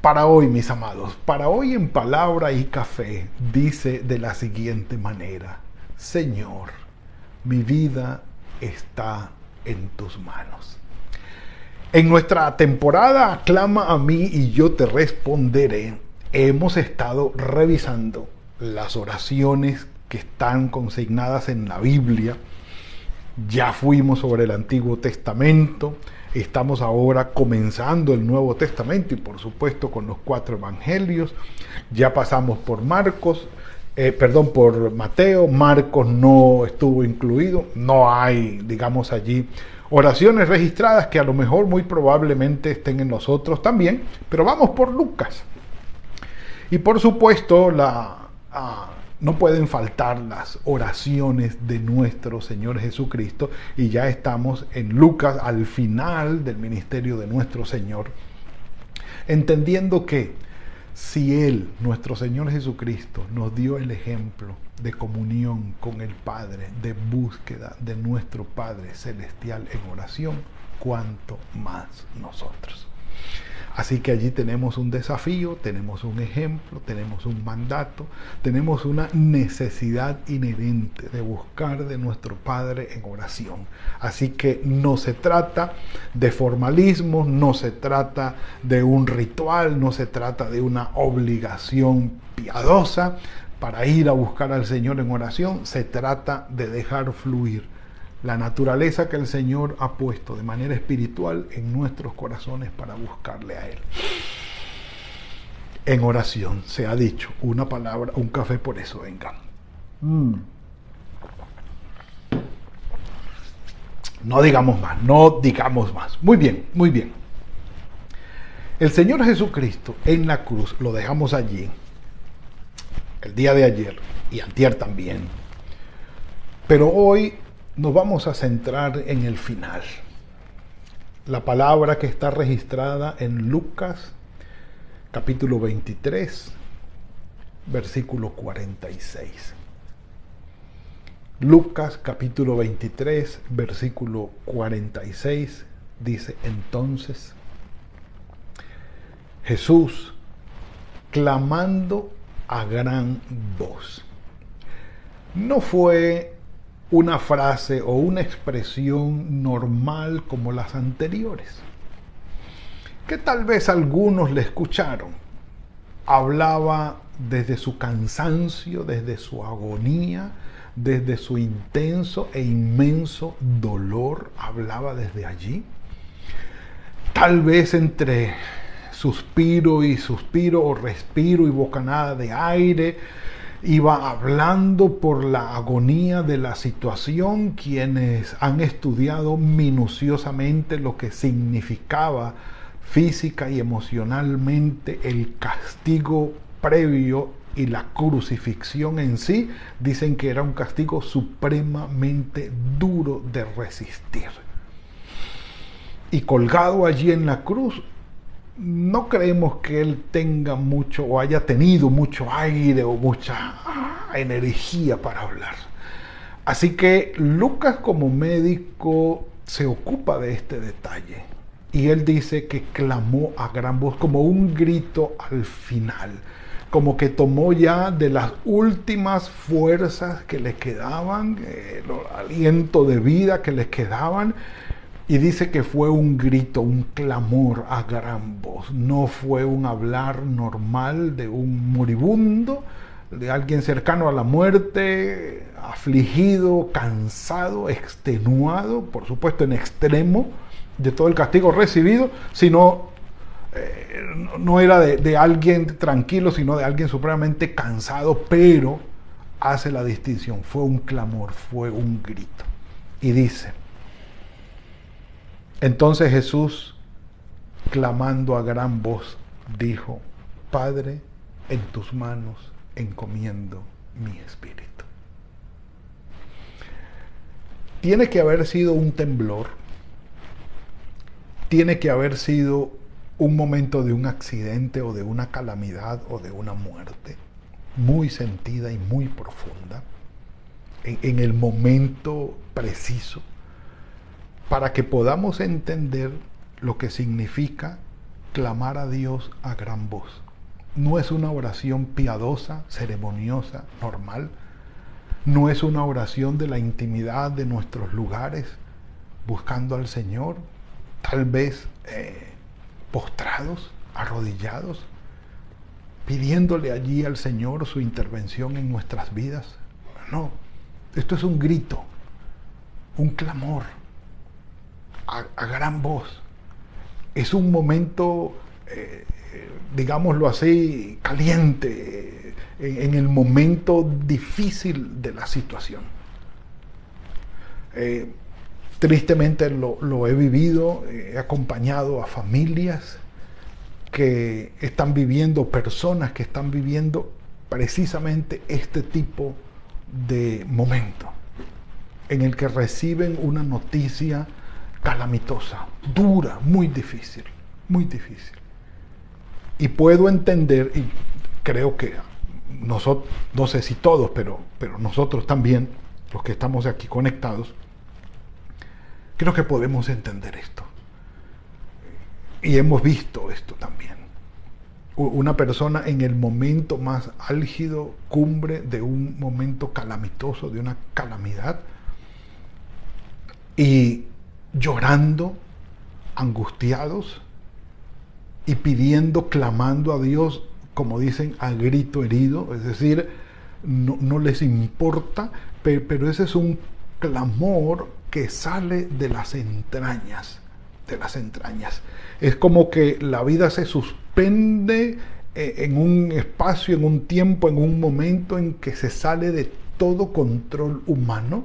Para hoy, mis amados, para hoy en palabra y café, dice de la siguiente manera, Señor, mi vida está en tus manos. En nuestra temporada Aclama a mí y yo te responderé, hemos estado revisando las oraciones que están consignadas en la Biblia. Ya fuimos sobre el Antiguo Testamento, Estamos ahora comenzando el Nuevo Testamento y por supuesto con los cuatro evangelios. Ya pasamos por Marcos, eh, perdón, por Mateo. Marcos no estuvo incluido. No hay, digamos, allí oraciones registradas que a lo mejor muy probablemente estén en nosotros también. Pero vamos por Lucas. Y por supuesto la... Ah, no pueden faltar las oraciones de nuestro Señor Jesucristo y ya estamos en Lucas al final del ministerio de nuestro Señor, entendiendo que si Él, nuestro Señor Jesucristo, nos dio el ejemplo de comunión con el Padre, de búsqueda de nuestro Padre Celestial en oración, cuanto más nosotros. Así que allí tenemos un desafío, tenemos un ejemplo, tenemos un mandato, tenemos una necesidad inherente de buscar de nuestro Padre en oración. Así que no se trata de formalismo, no se trata de un ritual, no se trata de una obligación piadosa para ir a buscar al Señor en oración, se trata de dejar fluir la naturaleza que el Señor ha puesto de manera espiritual en nuestros corazones para buscarle a Él. En oración se ha dicho una palabra, un café, por eso vengan. Mm. No digamos más, no digamos más. Muy bien, muy bien. El Señor Jesucristo en la cruz, lo dejamos allí, el día de ayer y antier también. Pero hoy nos vamos a centrar en el final. La palabra que está registrada en Lucas capítulo 23, versículo 46. Lucas capítulo 23, versículo 46 dice entonces, Jesús clamando a gran voz. No fue una frase o una expresión normal como las anteriores, que tal vez algunos le escucharon. Hablaba desde su cansancio, desde su agonía, desde su intenso e inmenso dolor, hablaba desde allí. Tal vez entre suspiro y suspiro o respiro y bocanada de aire, iba hablando por la agonía de la situación, quienes han estudiado minuciosamente lo que significaba física y emocionalmente el castigo previo y la crucifixión en sí, dicen que era un castigo supremamente duro de resistir. Y colgado allí en la cruz, no creemos que él tenga mucho o haya tenido mucho aire o mucha energía para hablar. Así que Lucas como médico se ocupa de este detalle y él dice que clamó a gran voz como un grito al final, como que tomó ya de las últimas fuerzas que le quedaban, el aliento de vida que le quedaban y dice que fue un grito, un clamor a gran voz. No fue un hablar normal de un moribundo, de alguien cercano a la muerte, afligido, cansado, extenuado, por supuesto en extremo de todo el castigo recibido, sino eh, no era de, de alguien tranquilo, sino de alguien supremamente cansado, pero hace la distinción, fue un clamor, fue un grito. Y dice, entonces Jesús, clamando a gran voz, dijo, Padre, en tus manos encomiendo mi espíritu. Tiene que haber sido un temblor, tiene que haber sido un momento de un accidente o de una calamidad o de una muerte muy sentida y muy profunda en, en el momento preciso para que podamos entender lo que significa clamar a Dios a gran voz. No es una oración piadosa, ceremoniosa, normal. No es una oración de la intimidad de nuestros lugares, buscando al Señor, tal vez eh, postrados, arrodillados, pidiéndole allí al Señor su intervención en nuestras vidas. No, esto es un grito, un clamor a, gran voz. Es un momento, eh, digámoslo así, caliente, en, el momento difícil de la situación. Eh, tristemente lo, he vivido, he acompañado a familias que están viviendo, personas que están viviendo precisamente este tipo de momento en el que reciben una noticia calamitosa, dura, muy difícil, muy difícil. Y puedo entender, y creo que nosotros, no sé si todos, pero, pero nosotros también, los que estamos aquí conectados, creo que podemos entender esto. Y hemos visto esto también. Una persona en el momento más álgido, cumbre de un momento calamitoso, de una calamidad, y llorando, angustiados y pidiendo, clamando a Dios, como dicen, a grito herido, es decir, no, les importa, pero, ese es un clamor que sale de las entrañas, de las entrañas. Es como que la vida se suspende eh, en un espacio, en un tiempo, en un momento en que se sale de todo control humano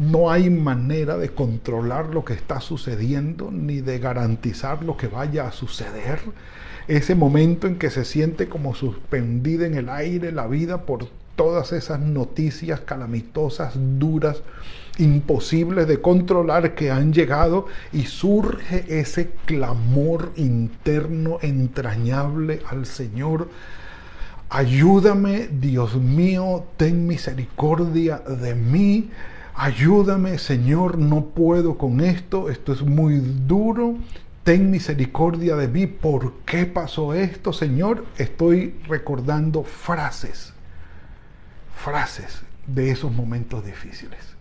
no hay manera de controlar lo que está sucediendo ni de garantizar lo que vaya a suceder. Ese momento en que se siente como suspendida en el aire la vida por todas esas noticias calamitosas, duras, imposibles de controlar que han llegado y surge ese clamor interno entrañable al Señor. Ayúdame, Dios mío, ten misericordia de mí ayúdame Señor, no puedo con esto, esto es muy duro, ten misericordia de mí, ¿por qué pasó esto Señor? Estoy recordando frases, frases de esos momentos difíciles.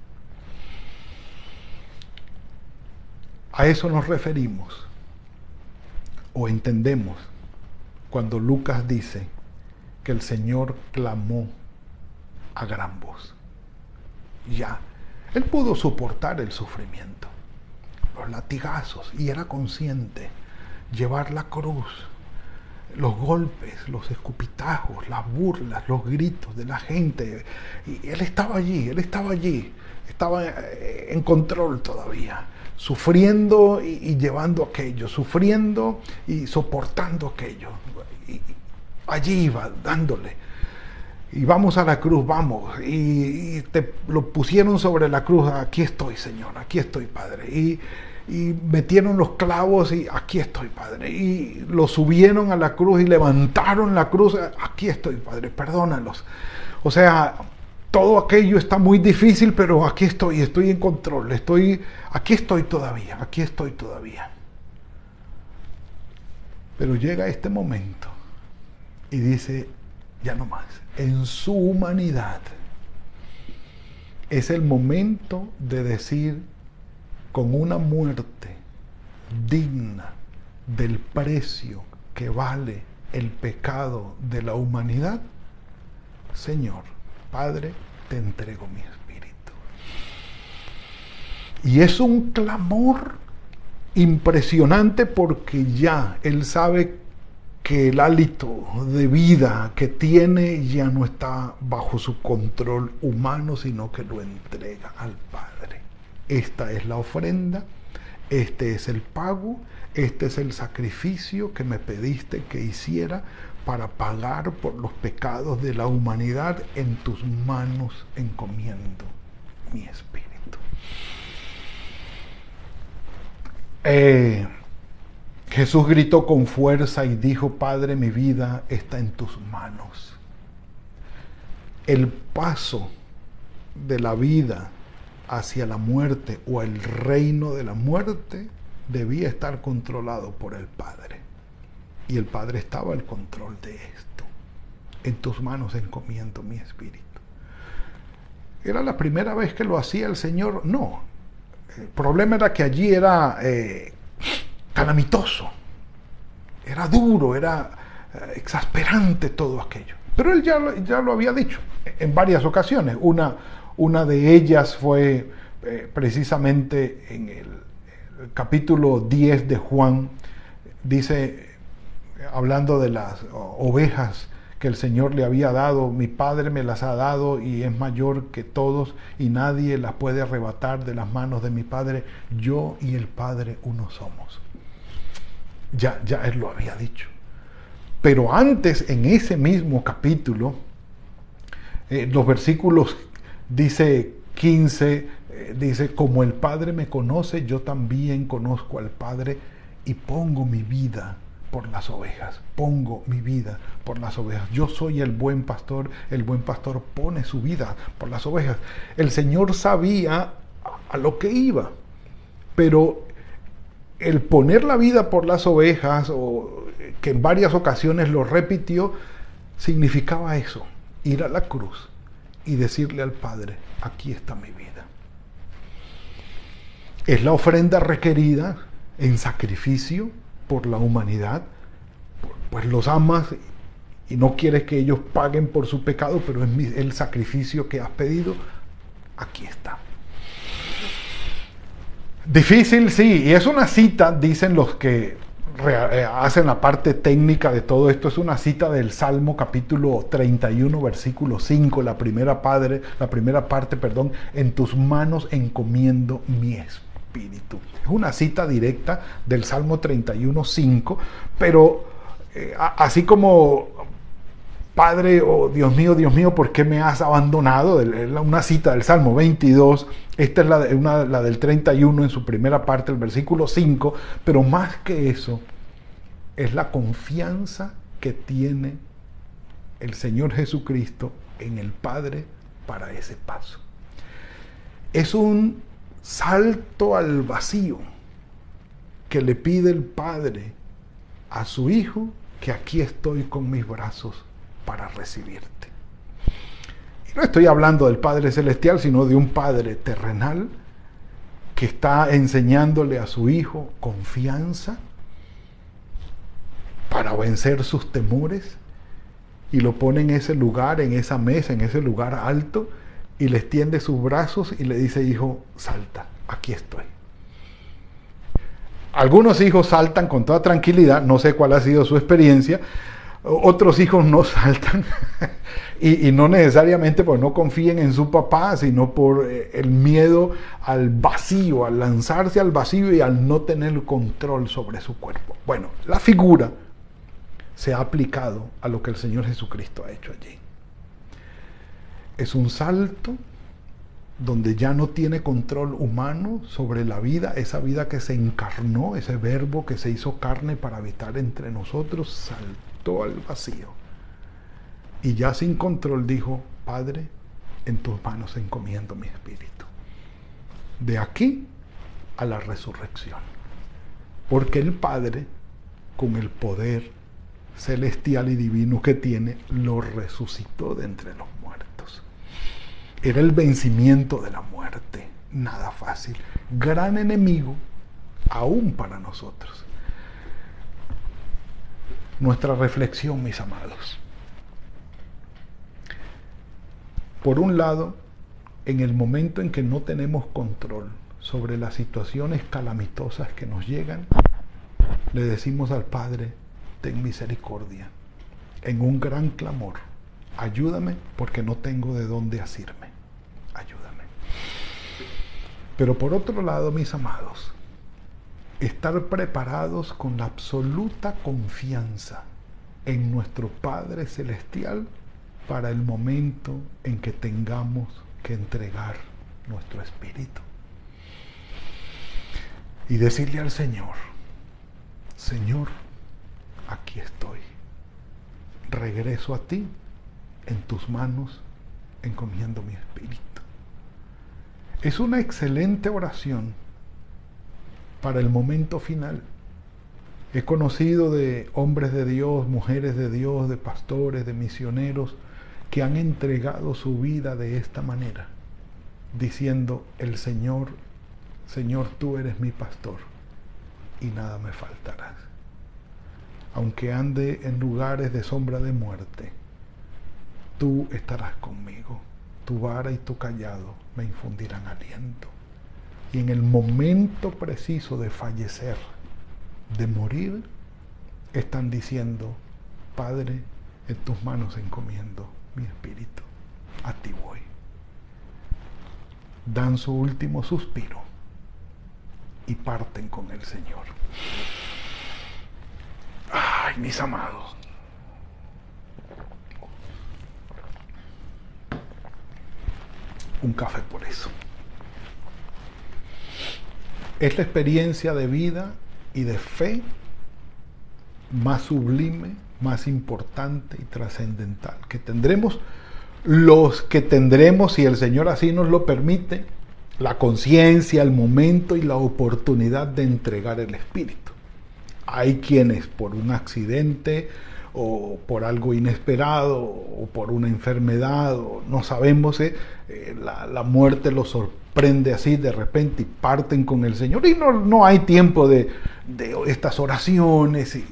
A eso nos referimos o entendemos cuando Lucas dice que el Señor clamó a gran voz. Ya, él pudo soportar el sufrimiento, los latigazos, y era consciente llevar la cruz, los golpes, los escupitajos, las burlas, los gritos de la gente. Él estaba allí, él estaba allí, estaba eh, en control todavía, sufriendo y, llevando aquello, sufriendo y soportando aquello. Allí iba, dándole y vamos a la cruz, vamos, y, te lo pusieron sobre la cruz, aquí estoy Señor, aquí estoy Padre, y, y, metieron los clavos y aquí estoy Padre, y lo subieron a la cruz y levantaron la cruz, aquí estoy Padre, perdónalos. O sea, todo aquello está muy difícil, pero aquí estoy, estoy en control, estoy, aquí estoy todavía, aquí estoy todavía. Pero llega este momento y dice, ya no más en su humanidad, es el momento de decir con una muerte digna del precio que vale el pecado de la humanidad, Señor, Padre, te entrego mi espíritu. Y es un clamor impresionante porque ya Él sabe que el hálito de vida que tiene ya no está bajo su control humano, sino que lo entrega al Padre. Esta es la ofrenda, este es el pago, este es el sacrificio que me pediste que hiciera para pagar por los pecados de la humanidad, en tus manos encomiendo mi espíritu. Eh, Jesús gritó con fuerza y dijo, Padre, mi vida está en tus manos. El paso de la vida hacia la muerte o el reino de la muerte debía estar controlado por el Padre. Y el Padre estaba al control de esto. En tus manos encomiendo mi espíritu. ¿Era la primera vez que lo hacía el Señor? No. El problema era que allí era eh, calamitoso, era duro, era eh, exasperante todo aquello. Pero él ya, lo había dicho en varias ocasiones. Una, una de ellas fue eh, precisamente en el, capítulo 10 de Juan, dice, hablando de las ovejas que el Señor le había dado, mi Padre me las ha dado y es mayor que todos y nadie las puede arrebatar de las manos de mi Padre, yo y el Padre uno somos. Ya, ya Él lo había dicho. Pero antes, en ese mismo capítulo, eh, los versículos dice 15, eh, dice, como el Padre me conoce, yo también conozco al Padre y pongo mi vida por las ovejas, pongo mi vida por las ovejas. Yo soy el buen pastor, el buen pastor pone su vida por las ovejas. El Señor sabía a lo que iba, pero el poner la vida por las ovejas, o que en varias ocasiones lo repitió, significaba eso, ir a la cruz y decirle al Padre, aquí está mi vida. Es la ofrenda requerida en sacrificio por la humanidad, pues los amas y no quieres que ellos paguen por su pecado, pero es el sacrificio que has pedido, aquí está. Difícil, sí, y es una cita, dicen los que eh, hacen la parte técnica de todo esto, es una cita del Salmo capítulo 31, versículo 5, la primera, padre, la primera parte, perdón, en tus manos encomiendo mi espíritu. Es una cita directa del Salmo 31, 5, pero eh, así como Padre, oh Dios mío, Dios mío, ¿por qué me has abandonado? Una cita del Salmo 22, esta es la, una, la del 31 en su primera parte, el versículo 5, pero más que eso, es la confianza que tiene el Señor Jesucristo en el Padre para ese paso. Es un salto al vacío que le pide el Padre a su Hijo que aquí estoy con mis brazos para recibirte. Y no estoy hablando del Padre Celestial, sino de un Padre terrenal que está enseñándole a su Hijo confianza para vencer sus temores y lo pone en ese lugar, en esa mesa, en ese lugar alto y le extiende sus brazos y le dice, hijo, salta, aquí estoy. Algunos hijos saltan con toda tranquilidad, no sé cuál ha sido su experiencia, otros hijos no saltan y, no necesariamente porque no confíen en su papá, sino por eh, el miedo al vacío, al lanzarse al vacío y al no tener control sobre su cuerpo. Bueno, la figura se ha aplicado a lo que el Señor Jesucristo ha hecho allí. Es un salto donde ya no tiene control humano sobre la vida, esa vida que se encarnó, ese verbo que se hizo carne para habitar entre nosotros, saltó al vacío. Y ya sin control dijo, Padre, en tus manos encomiendo mi espíritu. De aquí a la resurrección. Porque el Padre, con el poder celestial y divino que tiene, lo resucitó de entre los muertos. Era el vencimiento de la muerte. Nada fácil. Gran enemigo aún para nosotros nuestra reflexión, mis amados. Por un lado, en el momento en que no tenemos control sobre las situaciones calamitosas que nos llegan, le decimos al Padre, ten misericordia, en un gran clamor, ayúdame porque no tengo de dónde asirme, ayúdame. Pero por otro lado, mis amados, estar preparados con la absoluta confianza en nuestro Padre Celestial para el momento en que tengamos que entregar nuestro espíritu. Y decirle al Señor, Señor, aquí estoy. Regreso a ti, en tus manos, encomiendo mi espíritu. Es una excelente oración para el momento final. He conocido de hombres de Dios, mujeres de Dios, de pastores, de misioneros, que han entregado su vida de esta manera, diciendo, el Señor, Señor, tú eres mi pastor y nada me faltarás. Aunque ande en lugares de sombra de muerte, tú estarás conmigo. Tu vara y tu callado me infundirán aliento. Y en el momento preciso de fallecer, de morir, están diciendo, Padre, en tus manos encomiendo mi espíritu, a ti voy. Dan su último suspiro y parten con el Señor. Ay, mis amados. Un café por eso. Es la experiencia de vida y de fe más sublime más importante y trascendental que tendremos los que tendremos, si el Señor así nos lo permite, la conciencia, el momento y la oportunidad de entregar el Espíritu. Hay quienes por un accidente o por algo inesperado o por una enfermedad o no sabemos, eh, eh, la, muerte los sorprende así de repente y parten con el Señor y no, no hay tiempo de, de estas oraciones y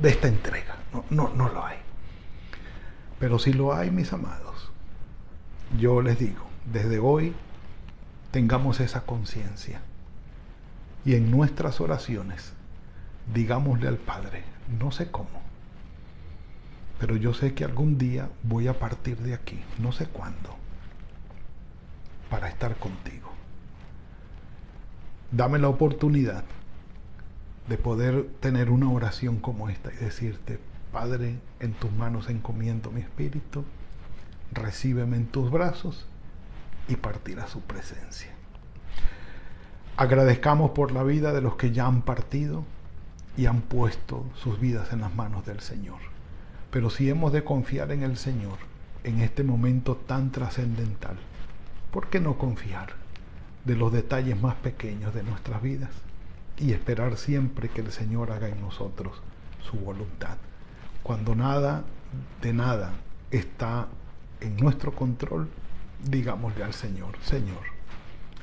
de esta entrega. No, no, no lo hay. Pero si lo hay, mis amados, yo les digo, desde hoy tengamos esa conciencia y en nuestras oraciones digámosle al Padre, no sé cómo, pero yo sé que algún día voy a partir de aquí, no sé cuándo, para estar contigo. Dame la oportunidad de poder tener una oración como esta y decirte, Padre, en tus manos encomiendo mi espíritu, recíbeme en tus brazos y partir a su presencia. Agradezcamos por la vida de los que ya han partido y han puesto sus vidas en las manos del Señor. Pero si hemos de confiar en el Señor en este momento tan trascendental, ¿por qué no confiar de los detalles más pequeños de nuestras vidas? y esperar siempre que el Señor haga en nosotros su voluntad. Cuando nada de nada está en nuestro control, digámosle al Señor, Señor,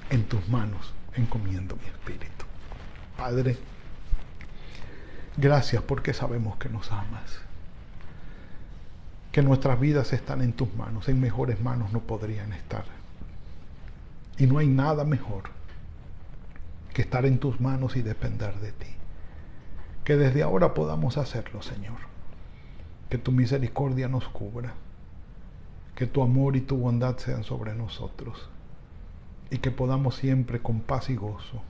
en tus manos encomiendo mi espíritu. Padre, gracias porque sabemos que nos amas, que nuestras vidas están en tus manos, en mejores manos no podrían estar. Y no hay nada mejor que estar en tus manos y depender de ti. Que desde ahora podamos hacerlo, Señor. Que tu misericordia nos cubra. Que tu amor y tu bondad sean sobre nosotros. Y que podamos siempre con paz y gozo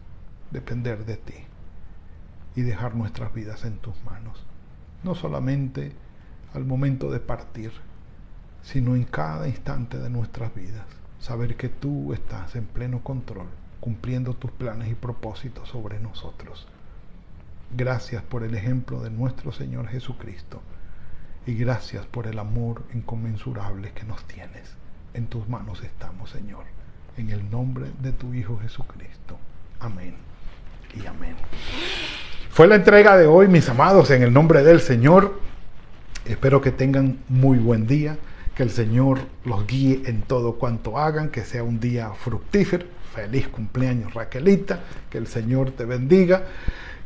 depender de ti. Y dejar nuestras vidas en tus manos. No solamente al momento de partir, sino en cada instante de nuestras vidas. Saber que tú estás en pleno control cumpliendo tus planes y propósitos sobre nosotros. Gracias por el ejemplo de nuestro Señor Jesucristo y gracias por el amor inconmensurable que nos tienes. En tus manos estamos, Señor, en el nombre de tu Hijo Jesucristo. Amén y amén. Fue la entrega de hoy, mis amados, en el nombre del Señor. Espero que tengan muy buen día, que el Señor los guíe en todo cuanto hagan, que sea un día fructífero Feliz cumpleaños Raquelita, que el Señor te bendiga,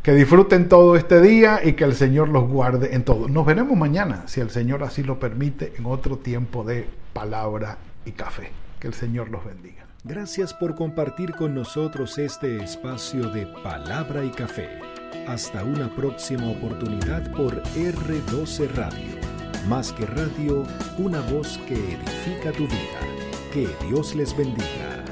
que disfruten todo este día y que el Señor los guarde en todo. Nos veremos mañana, si el Señor así lo permite, en otro tiempo de palabra y café. Que el Señor los bendiga. Gracias por compartir con nosotros este espacio de palabra y café. Hasta una próxima oportunidad por R12 Radio. Más que radio, una voz que edifica tu vida. Que Dios les bendiga.